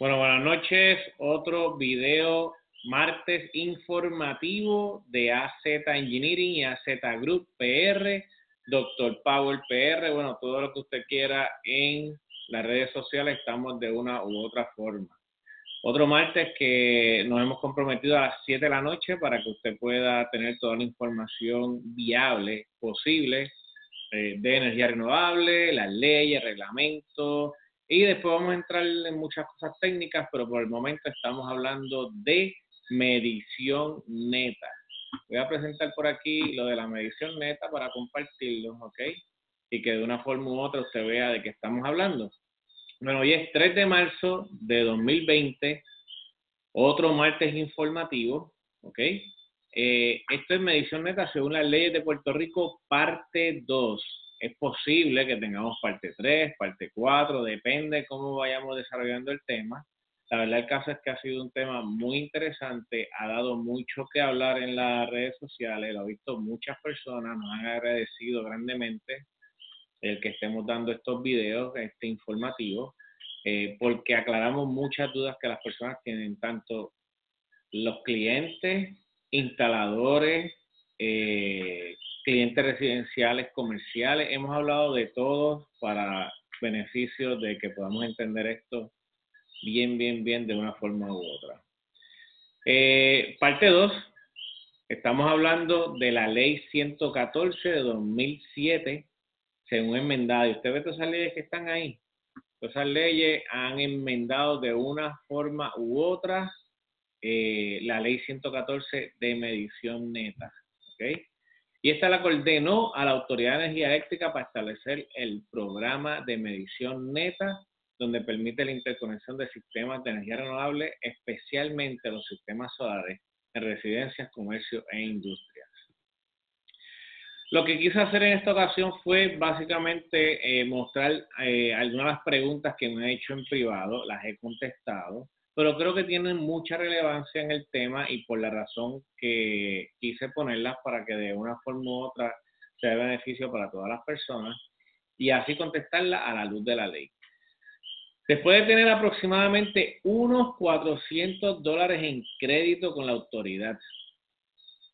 Bueno, buenas noches. Otro video martes informativo de AZ Engineering y AZ Group PR, Dr. Power PR, bueno, todo lo que usted quiera en las redes sociales, estamos de una u otra forma. Otro martes que nos hemos comprometido a las 7 de la noche para que usted pueda tener toda la información viable posible eh, de energía renovable, las leyes, reglamentos, y después vamos a entrar en muchas cosas técnicas, pero por el momento estamos hablando de medición neta. Voy a presentar por aquí lo de la medición neta para compartirlo, ¿ok? Y que de una forma u otra usted vea de qué estamos hablando. Bueno, hoy es 3 de marzo de 2020, otro martes informativo, ¿ok? Eh, esto es medición neta según las leyes de Puerto Rico, parte 2 es posible que tengamos parte 3, parte 4, depende cómo vayamos desarrollando el tema. La verdad el caso es que ha sido un tema muy interesante, ha dado mucho que hablar en las redes sociales, lo han visto muchas personas, nos han agradecido grandemente el que estemos dando estos videos, este informativo, eh, porque aclaramos muchas dudas que las personas tienen, tanto los clientes, instaladores, eh, clientes residenciales, comerciales. Hemos hablado de todo para beneficio de que podamos entender esto bien, bien, bien de una forma u otra. Eh, parte 2. Estamos hablando de la ley 114 de 2007, según enmendada. Y usted ve todas esas leyes que están ahí. Todas esas leyes han enmendado de una forma u otra eh, la ley 114 de medición neta. Y esta la coordinó a la Autoridad de Energía Eléctrica para establecer el programa de medición neta, donde permite la interconexión de sistemas de energía renovable, especialmente los sistemas solares en residencias, comercio e industrias. Lo que quise hacer en esta ocasión fue básicamente eh, mostrar eh, algunas de las preguntas que me han hecho en privado, las he contestado, pero creo que tienen mucha relevancia en el tema y por la razón que quise ponerlas para que de una forma u otra sea de beneficio para todas las personas y así contestarla a la luz de la ley. Después de tener aproximadamente unos 400 dólares en crédito con la autoridad,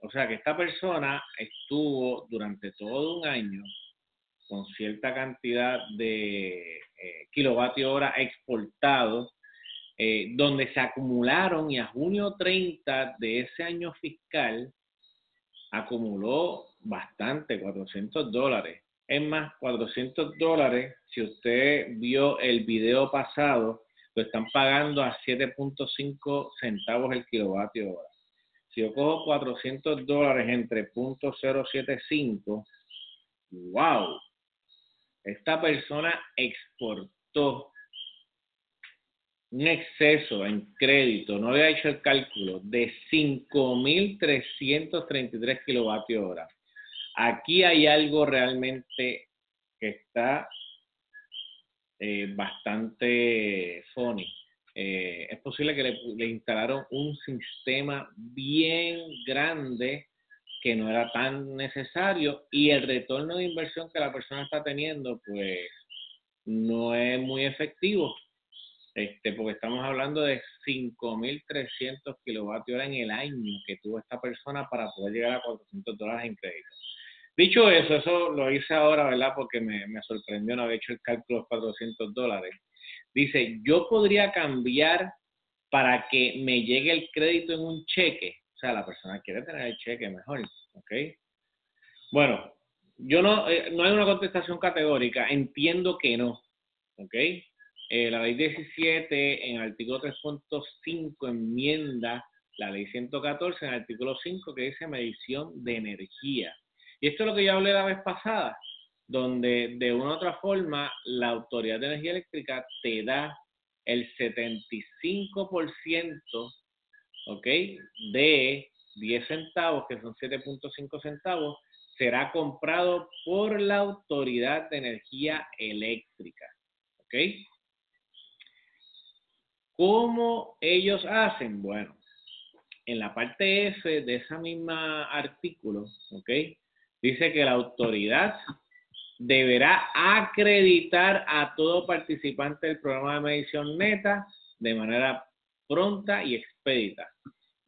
o sea que esta persona estuvo durante todo un año con cierta cantidad de eh, kilovatio hora exportados eh, donde se acumularon y a junio 30 de ese año fiscal acumuló bastante, 400 dólares. Es más, 400 dólares, si usted vio el video pasado, lo están pagando a 7.5 centavos el kilovatio hora. Si yo cojo 400 dólares entre .075, wow, esta persona exportó un exceso en crédito, no había hecho el cálculo, de 5.333 kilovatios hora. Aquí hay algo realmente que está eh, bastante funny. Eh, es posible que le, le, instalaron un sistema bien grande que no era tan necesario y el retorno de inversión que la persona está teniendo pues no es muy efectivo este, porque estamos hablando de 5.300 kilovatios hora en el año que tuvo esta persona para poder llegar a 400 dólares en crédito. Dicho eso, eso lo hice ahora, ¿verdad? Porque me, me sorprendió no haber hecho el cálculo de 400 dólares. Dice, yo podría cambiar para que me llegue el crédito en un cheque. O sea, la persona quiere tener el cheque mejor, ¿ok? Bueno, yo no, eh, no hay una contestación categórica, entiendo que no, ¿ok? Eh, la ley 17 en el artículo 3.5 enmienda la ley 114 en el artículo 5 que dice medición de energía. Y esto es lo que yo hablé la vez pasada, donde de una u otra forma la Autoridad de Energía Eléctrica te da el 75%, ¿ok? De 10 centavos, que son 7.5 centavos, será comprado por la Autoridad de Energía Eléctrica, ¿ok? ¿Cómo ellos hacen? Bueno, en la parte F de esa misma artículo, ¿ok? Dice que la autoridad deberá acreditar a todo participante del programa de medición neta de manera pronta y expedita.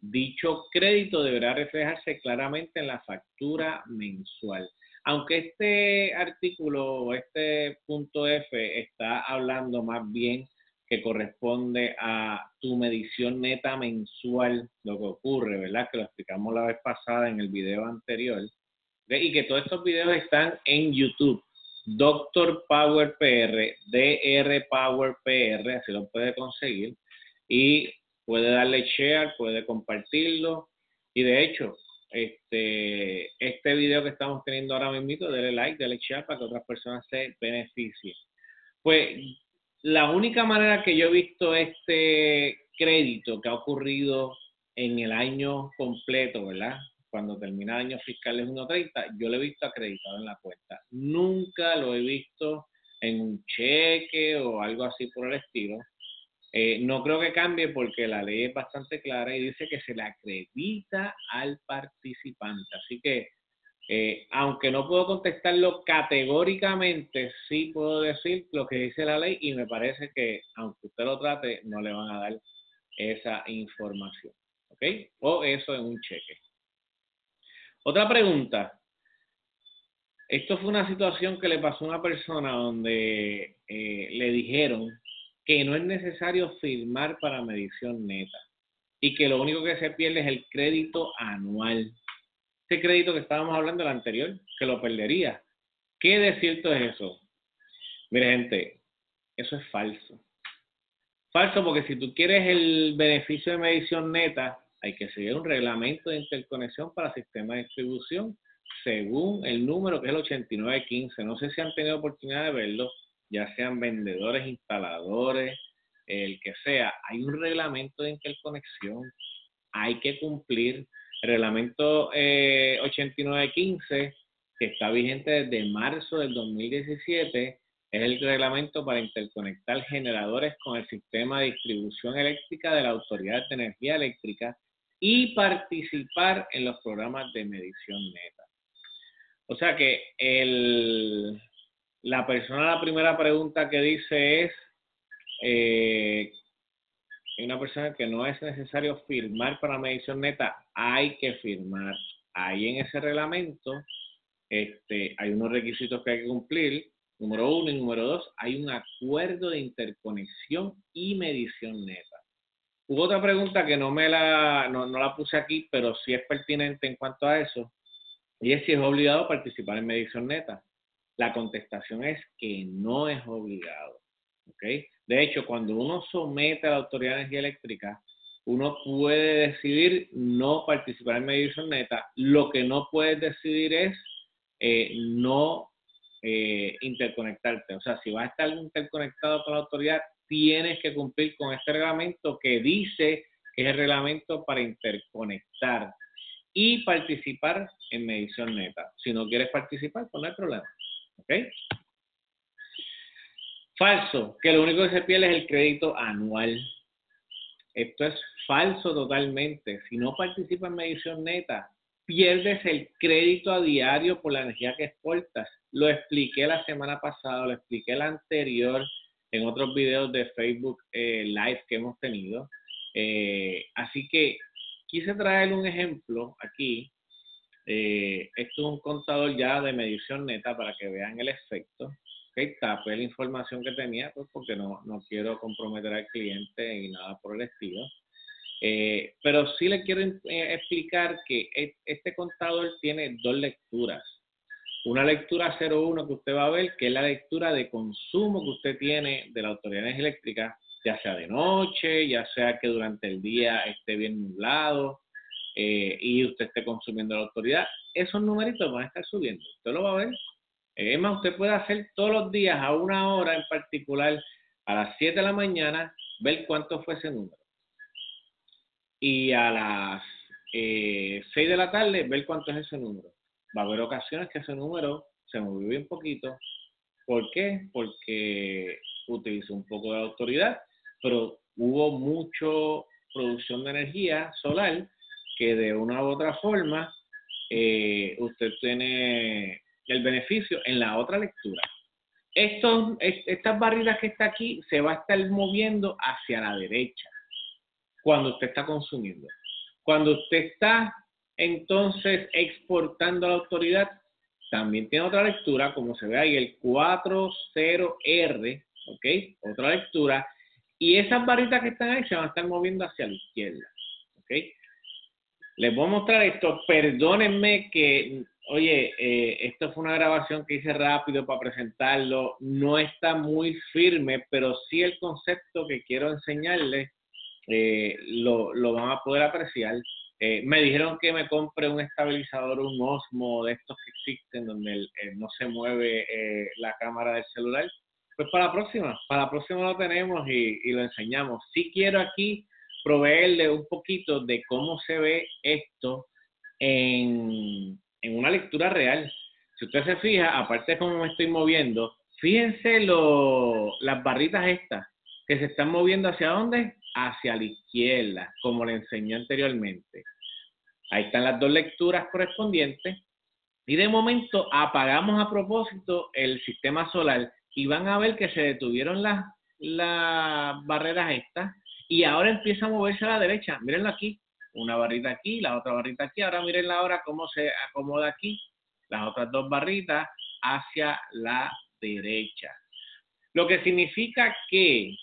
Dicho crédito deberá reflejarse claramente en la factura mensual. Aunque este artículo o este punto F está hablando más bien que corresponde a tu medición neta mensual, lo que ocurre, ¿verdad? Que lo explicamos la vez pasada en el video anterior. Y que todos estos videos están en YouTube. Doctor Power PR, DR Power PR, así lo puede conseguir. Y puede darle share, puede compartirlo. Y de hecho, este, este video que estamos teniendo ahora mismo, dale like, dale share para que otras personas se beneficien. Pues la única manera que yo he visto este crédito que ha ocurrido en el año completo, ¿verdad? Cuando termina el año fiscal es 1.30, yo lo he visto acreditado en la cuenta. Nunca lo he visto en un cheque o algo así por el estilo. Eh, no creo que cambie porque la ley es bastante clara y dice que se le acredita al participante. Así que, eh, aunque no puedo contestarlo categóricamente, sí puedo decir lo que dice la ley y me parece que, aunque usted lo trate, no le van a dar esa información. ¿Ok? O eso en un cheque. Otra pregunta. Esto fue una situación que le pasó a una persona donde eh, le dijeron que no es necesario firmar para medición neta y que lo único que se pierde es el crédito anual. Ese crédito que estábamos hablando el anterior, que lo perdería. ¿Qué de cierto es eso? Mire, gente, eso es falso. Falso porque si tú quieres el beneficio de medición neta, hay que seguir un reglamento de interconexión para sistema de distribución según el número que es el 8915. No sé si han tenido oportunidad de verlo ya sean vendedores, instaladores, el que sea, hay un reglamento de interconexión, hay que cumplir. El reglamento eh, 8915, que está vigente desde marzo del 2017, es el reglamento para interconectar generadores con el sistema de distribución eléctrica de la Autoridad de Energía Eléctrica y participar en los programas de medición neta. O sea que el, la persona, la primera pregunta que dice es, eh, una persona que no es necesario firmar para medición neta, hay que firmar. Ahí en ese reglamento este, hay unos requisitos que hay que cumplir. Número uno y número dos, hay un acuerdo de interconexión y medición neta. Hubo otra pregunta que no me la, no, la puse aquí, pero sí es pertinente en cuanto a eso, y es si es obligado participar en medición neta. La contestación es que no es obligado. ¿okay? De hecho, cuando uno somete a la Autoridad de Energía Eléctrica, uno puede decidir no participar en medición neta. Lo que no puedes decidir es eh, no eh, interconectarte. O sea, si vas a estar interconectado con la autoridad, tienes que cumplir con este reglamento que dice que es el reglamento para interconectar y participar en medición neta. Si no quieres participar, pues no hay problema. ¿Ok? Falso, que lo único que se pierde es el crédito anual. Esto es falso totalmente. Si no participas en medición neta, pierdes el crédito a diario por la energía que exportas. Lo expliqué la semana pasada, lo expliqué la anterior en otros videos de Facebook eh, Live que hemos tenido. Eh, así que quise traer un ejemplo aquí eh, esto es un contador ya de medición neta para que vean el efecto. Okay, tapé la información que tenía, pues porque no, no quiero comprometer al cliente y nada por el estilo. Eh, pero sí le quiero eh, explicar que e, este contador tiene dos lecturas. Una lectura 01 que usted va a ver, que es la lectura de consumo que usted tiene de la autoridad eléctrica, ya sea de noche, ya sea que durante el día esté bien nublado, eh, y usted esté consumiendo la autoridad, esos numeritos van a estar subiendo. Usted lo va a ver. Eh, más, usted puede hacer todos los días a una hora en particular, a las 7 de la mañana, ver cuánto fue ese número. Y a las eh, 6 de la tarde, ver cuánto es ese número. Va a haber ocasiones que ese número se movió un poquito. ¿Por qué? Porque utilizó un poco de autoridad, pero hubo mucho producción de energía solar que de una u otra forma eh, usted tiene el beneficio en la otra lectura. estos, estas barritas que está aquí se va a estar moviendo hacia la derecha cuando usted está consumiendo. Cuando usted está entonces exportando a la autoridad, también tiene otra lectura, como se ve ahí, el 40R, ¿ok? Otra lectura. Y esas barritas que están ahí se van a estar moviendo hacia la izquierda, ¿ok? Les voy a mostrar esto. Perdónenme que, oye, eh, esto fue una grabación que hice rápido para presentarlo. No está muy firme, pero sí el concepto que quiero enseñarles eh, lo, lo van a poder apreciar. Eh, me dijeron que me compre un estabilizador, un Osmo de estos que existen, donde no se mueve eh, la cámara del celular. Pues para la próxima, para la próxima lo tenemos y, lo enseñamos. Si quiero aquí proveerle un poquito de cómo se ve esto en, en una lectura real. Si usted se fija, aparte de cómo me estoy moviendo, fíjense lo, las barritas estas que se están moviendo hacia dónde? hacia la izquierda, como le enseñé anteriormente. Ahí están las dos lecturas correspondientes. Y de momento apagamos a propósito el sistema solar y van a ver que se detuvieron las, las barreras estas y ahora empieza a moverse a la derecha. Mírenlo aquí, una barrita aquí, la otra barrita aquí. Ahora miren ahora cómo se acomoda aquí, las otras dos barritas hacia la derecha. Lo que significa que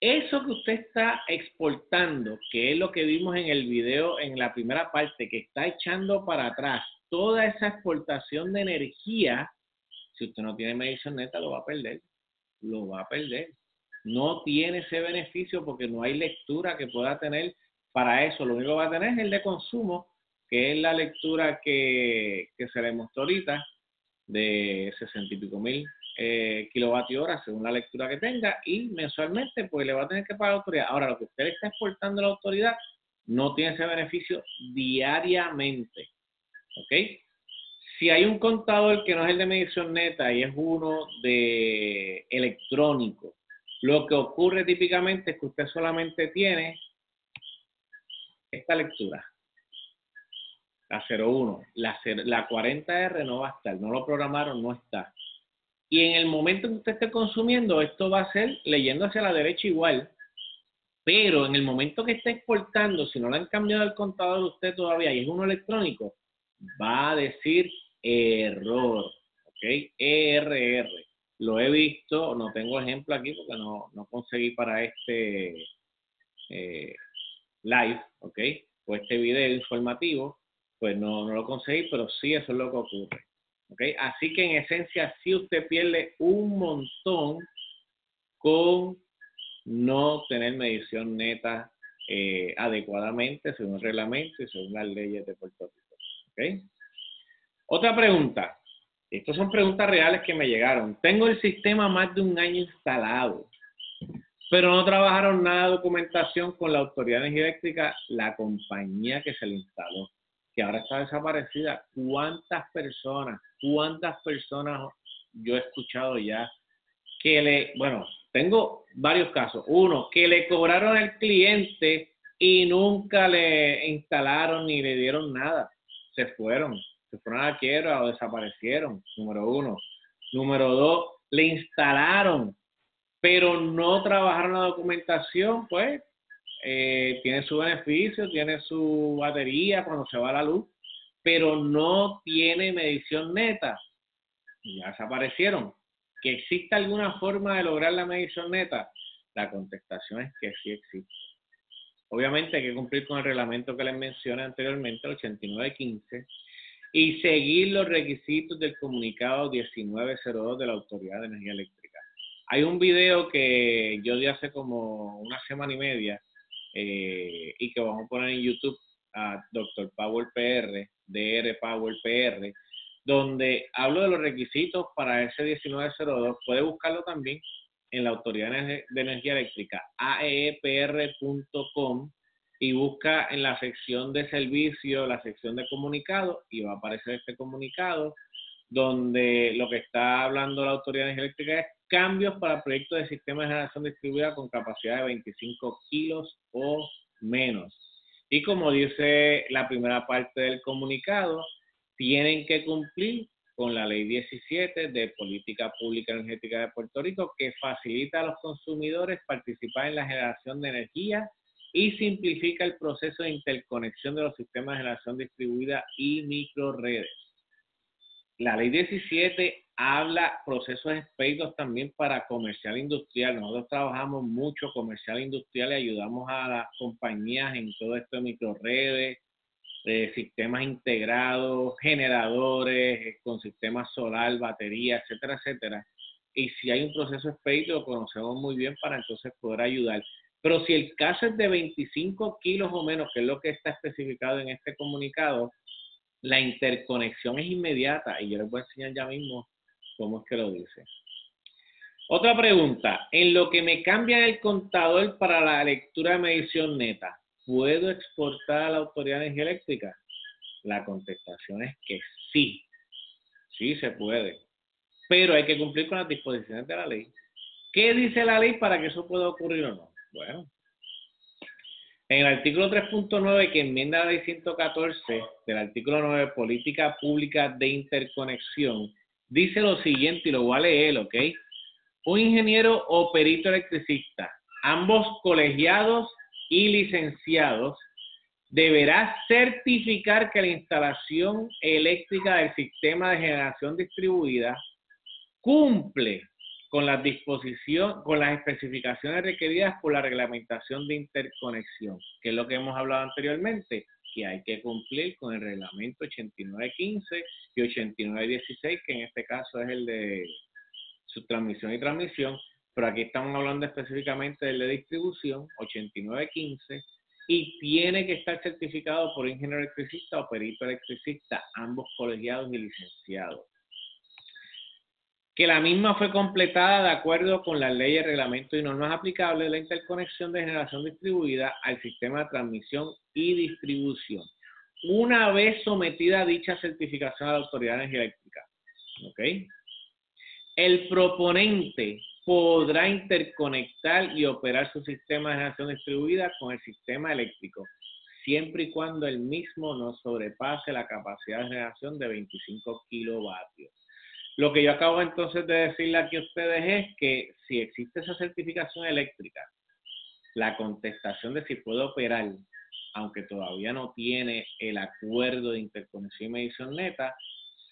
eso que usted está exportando, que es lo que vimos en el video en la primera parte, que está echando para atrás toda esa exportación de energía, si usted no tiene medición neta, lo va a perder. Lo va a perder. No tiene ese beneficio porque no hay lectura que pueda tener para eso. Lo único que va a tener es el de consumo, que es la lectura que, que se le mostró ahorita de 60 y pico mil eh, kilovatios hora según la lectura que tenga y mensualmente pues le va a tener que pagar la autoridad. Ahora, lo que usted está exportando a la autoridad no tiene ese beneficio diariamente. ¿Ok? Si hay un contador que no es el de medición neta y es uno de electrónico, lo que ocurre típicamente es que usted solamente tiene esta lectura, la 01. La, la 40R no va a estar, no lo programaron, no está. Y en el momento que usted esté consumiendo, esto va a ser leyendo hacia la derecha igual. Pero en el momento que esté exportando, si no le han cambiado el contador usted todavía y es uno electrónico, va a decir error. ¿Ok? ERR. Lo he visto, no tengo ejemplo aquí porque no, conseguí para este eh, live, ¿ok? O este video informativo, pues no, no lo conseguí, pero sí eso es lo que ocurre. Así que en esencia sí usted pierde un montón con no tener medición neta eh, adecuadamente según el reglamento y según las leyes de Puerto Rico. Otra pregunta. Estas son preguntas reales que me llegaron. Tengo el sistema más de un año instalado, pero no trabajaron nada de documentación con la Autoridad de Eléctrica, la compañía que se le instaló que ahora está desaparecida. ¿Cuántas personas, cuántas personas yo he escuchado ya que le, bueno, tengo varios casos. Uno, que le cobraron al cliente y nunca le instalaron ni le dieron nada. Se fueron, se fueron a la quiebra o desaparecieron, número uno. Número dos, le instalaron, pero no trabajaron la documentación, pues eh, tiene su beneficio, tiene su batería cuando se va la luz, pero no tiene medición neta. Ya desaparecieron. ¿Que existe alguna forma de lograr la medición neta? La contestación es que sí existe. Obviamente hay que cumplir con el reglamento que les mencioné anteriormente, el 8915, y seguir los requisitos del comunicado 1902 de la Autoridad de Energía Eléctrica. Hay un video que yo di hace como una semana y media eh, y que vamos a poner en YouTube a Dr. Power PR, DR Power PR, donde hablo de los requisitos para ese 1902. Puede buscarlo también en la Autoridad de Energía Eléctrica, aepr.com, y busca en la sección de servicio, la sección de comunicado, y va a aparecer este comunicado, donde lo que está hablando la Autoridad de Energía Eléctrica es cambios para proyectos de sistema de generación distribuida con capacidad de 25 kilos o menos. Y como dice la primera parte del comunicado, tienen que cumplir con la Ley 17 de Política Pública Energética de Puerto Rico, que facilita a los consumidores participar en la generación de energía y simplifica el proceso de interconexión de los sistemas de generación distribuida y microredes. La ley 17 habla procesos expeditos también para comercial industrial. Nosotros trabajamos mucho comercial industrial y ayudamos a las compañías en todo esto de microredes, de sistemas integrados, generadores eh, con sistemas solar, batería, etcétera, etcétera. Y si hay un proceso expedito, lo conocemos muy bien para entonces poder ayudar. Pero si el caso es de 25 kilos o menos, que es lo que está especificado en este comunicado, la interconexión es inmediata y yo les voy a enseñar ya mismo cómo es que lo dice. Otra pregunta, en lo que me cambia el contador para la lectura de medición neta, ¿puedo exportar a la Autoridad de Energía Eléctrica? La contestación es que sí, sí se puede, pero hay que cumplir con las disposiciones de la ley. ¿Qué dice la ley para que eso pueda ocurrir o no? Bueno, en el artículo 3.9 que enmienda la ley 114 del artículo 9, Política Pública de Interconexión, dice lo siguiente y lo voy a leer, ¿ok? Un ingeniero o perito electricista, ambos colegiados y licenciados, deberá certificar que la instalación eléctrica del sistema de generación distribuida cumple con las disposiciones, con las especificaciones requeridas por la reglamentación de interconexión, que es lo que hemos hablado anteriormente, que hay que cumplir con el reglamento 8915 y 8916, que en este caso es el de su transmisión y transmisión, pero aquí estamos hablando específicamente del de distribución, 8915, y tiene que estar certificado por ingeniero electricista o perito electricista, ambos colegiados y licenciados que la misma fue completada de acuerdo con las leyes, reglamentos y normas aplicables de la interconexión de generación distribuida al sistema de transmisión y distribución. Una vez sometida dicha certificación a la Autoridad de El proponente podrá interconectar y operar su sistema de generación distribuida con el sistema eléctrico, siempre y cuando el mismo no sobrepase la capacidad de generación de 25 kilovatios. Lo que yo acabo entonces de decirle aquí a ustedes es que si existe esa certificación eléctrica, la contestación de si puede operar, aunque todavía no tiene el acuerdo de interconexión y medición neta,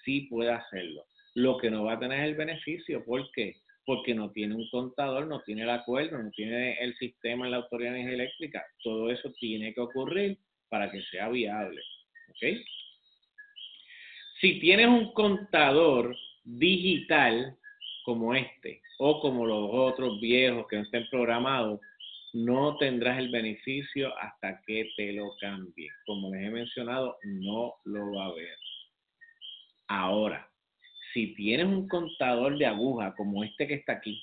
sí puede hacerlo. Lo que no va a tener es el beneficio. ¿Por qué? Porque no tiene un contador, no tiene el acuerdo, no tiene el sistema en la Autoridad de Eléctrica. Todo eso tiene que ocurrir para que sea viable. ¿Ok? Si tienes un contador digital como este o como los otros viejos que no estén programados, no tendrás el beneficio hasta que te lo cambie. Como les he mencionado, no lo va a ver. Ahora, si tienes un contador de aguja como este que está aquí,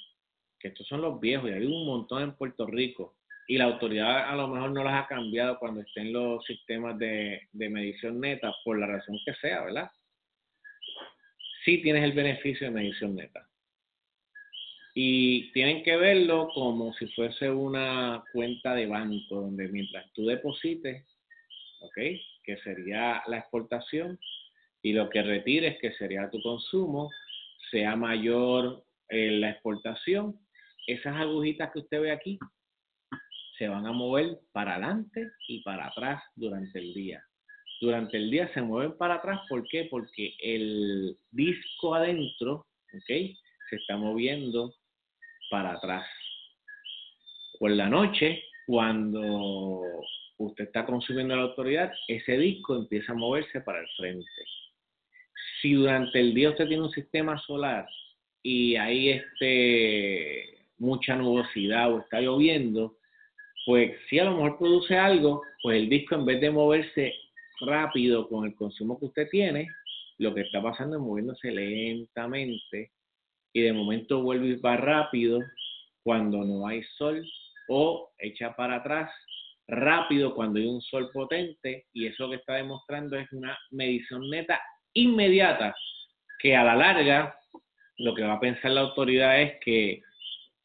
que estos son los viejos y hay un montón en Puerto Rico, y la autoridad a lo mejor no las ha cambiado cuando estén los sistemas de, de medición neta, por la razón que sea, ¿verdad? Sí tienes el beneficio de medición neta. Y tienen que verlo como si fuese una cuenta de banco, donde mientras tú deposites, ¿ok? Que sería la exportación, y lo que retires, que sería tu consumo, sea mayor eh, la exportación, esas agujitas que usted ve aquí se van a mover para adelante y para atrás durante el día durante el día se mueven para atrás. ¿Por qué? Porque el disco adentro, ¿ok? Se está moviendo para atrás. Por la noche, cuando usted está consumiendo la autoridad, ese disco empieza a moverse para el frente. Si durante el día usted tiene un sistema solar y hay este, mucha nubosidad o está lloviendo, pues si a lo mejor produce algo, pues el disco en vez de moverse rápido con el consumo que usted tiene, lo que está pasando es moviéndose lentamente y de momento vuelve y va rápido cuando no hay sol o echa para atrás rápido cuando hay un sol potente y eso que está demostrando es una medición neta inmediata que a la larga lo que va a pensar la autoridad es que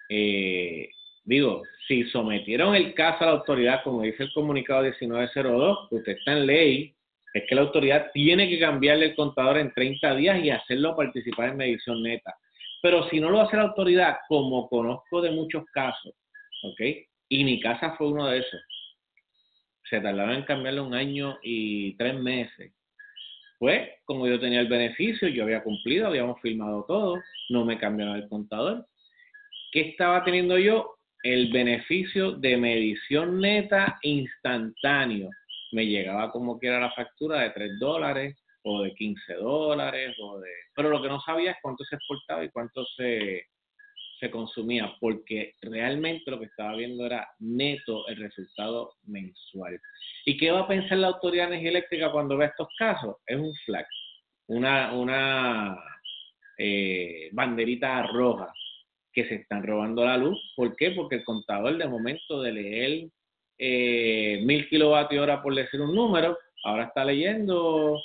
eh, Digo, si sometieron el caso a la autoridad, como dice el comunicado 1902, usted está en ley, es que la autoridad tiene que cambiarle el contador en 30 días y hacerlo participar en medición neta. Pero si no lo hace la autoridad, como conozco de muchos casos, ¿ok? Y mi casa fue uno de esos. Se tardaba en cambiarlo un año y tres meses. Pues, como yo tenía el beneficio, yo había cumplido, habíamos firmado todo, no me cambiaron el contador. ¿Qué estaba teniendo yo? El beneficio de medición neta instantáneo. Me llegaba como quiera la factura de 3 dólares o de 15 dólares, o de... pero lo que no sabía es cuánto se exportaba y cuánto se, se consumía, porque realmente lo que estaba viendo era neto el resultado mensual. ¿Y qué va a pensar la autoridad de energía eléctrica cuando ve estos casos? Es un flag, una, una eh, banderita roja que se están robando la luz. ¿Por qué? Porque el contador de momento de leer eh, mil kilovatios hora por decir un número, ahora está leyendo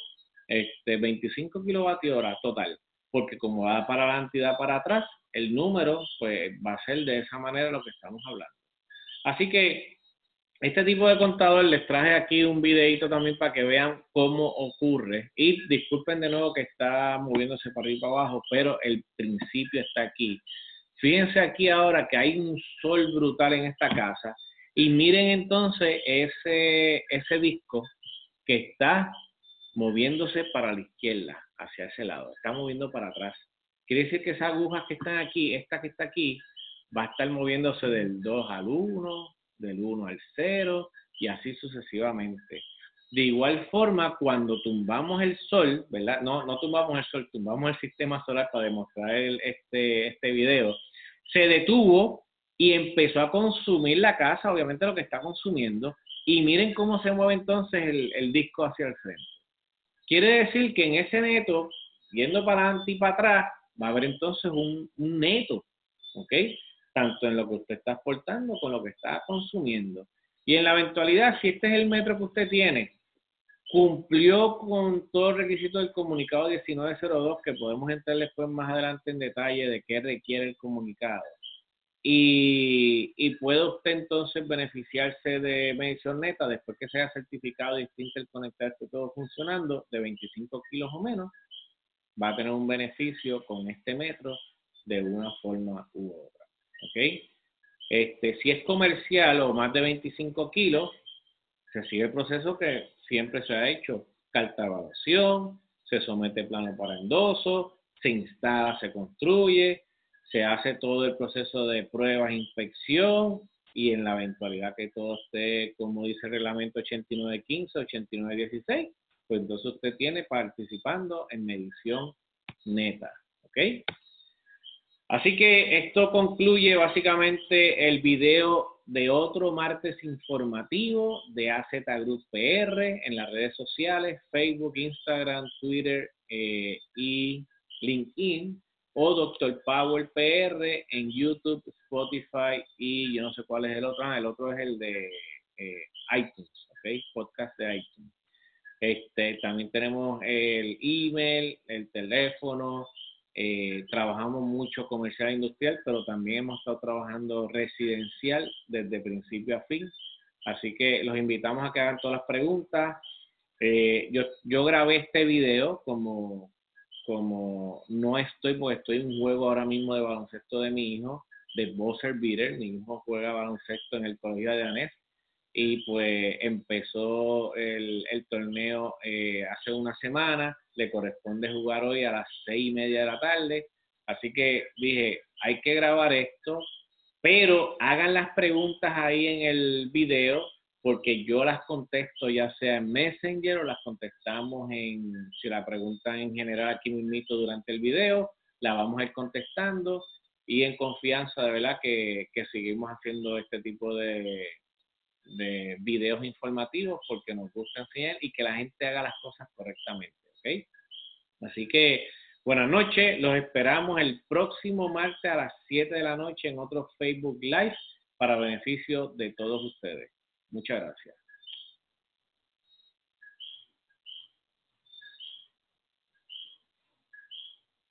este 25 kilovatios hora total, porque como va para la entidad para atrás, el número pues va a ser de esa manera lo que estamos hablando. Así que este tipo de contador les traje aquí un videito también para que vean cómo ocurre. Y disculpen de nuevo que está moviéndose para arriba y para abajo, pero el principio está aquí. Fíjense aquí ahora que hay un sol brutal en esta casa y miren entonces ese, ese disco que está moviéndose para la izquierda, hacia ese lado, está moviendo para atrás. Quiere decir que esas agujas que están aquí, esta que está aquí, va a estar moviéndose del 2 al 1, del 1 al 0 y así sucesivamente. De igual forma, cuando tumbamos el sol, ¿verdad? No, no tumbamos el sol, tumbamos el sistema solar para demostrar este, este video, se detuvo y empezó a consumir la casa, obviamente lo que está consumiendo, y miren cómo se mueve entonces el, disco hacia el frente. Quiere decir que en ese neto, yendo para adelante y para atrás, va a haber entonces un, neto, ¿ok? Tanto en lo que usted está exportando como lo que está consumiendo. Y en la eventualidad, si este es el metro que usted tiene, cumplió con todo el requisito del comunicado 1902, que podemos entrar después más adelante en detalle de qué requiere el comunicado. Y, y puede usted entonces beneficiarse de medición neta después que se haya certificado distinto el conectarse todo funcionando de 25 kilos o menos va a tener un beneficio con este metro de una forma u otra. ¿Ok? Este, si es comercial o más de 25 kilos, se sigue el proceso que siempre se ha hecho. Carta evaluación, se somete plano para endoso, se instala, se construye, se hace todo el proceso de pruebas, inspección y en la eventualidad que todo esté, como dice el reglamento 8915, 8916, pues entonces usted tiene participando en medición neta. ¿Ok? Así que esto concluye básicamente el video de otro martes informativo de AZ Group PR en las redes sociales, Facebook, Instagram, Twitter eh, y LinkedIn, o Dr. Power PR en YouTube, Spotify y yo no sé cuál es el otro, ah, el otro es el de eh, iTunes, ¿ok? Podcast de iTunes. Este, también tenemos el email, el teléfono, eh, trabajamos mucho comercial e industrial, pero también hemos estado trabajando residencial desde principio a fin. Así que los invitamos a que hagan todas las preguntas. Eh, yo, yo grabé este video como, como no estoy, porque estoy en un juego ahora mismo de baloncesto de mi hijo, de Buzzer Beater. Mi hijo juega baloncesto en el colegio de Anés y pues empezó el, torneo eh, hace una semana, le corresponde jugar hoy a las seis y media de la tarde, así que dije, hay que grabar esto, pero hagan las preguntas ahí en el video, porque yo las contesto ya sea en Messenger o las contestamos en, si la preguntan en general aquí mismo durante el video, la vamos a ir contestando y en confianza de verdad que seguimos haciendo este tipo de, de videos informativos porque nos gusta enseñar y que la gente haga las cosas correctamente, Así que buenas noches, los esperamos el próximo martes a las 7 de la noche en otro Facebook Live para beneficio de todos ustedes. Muchas gracias.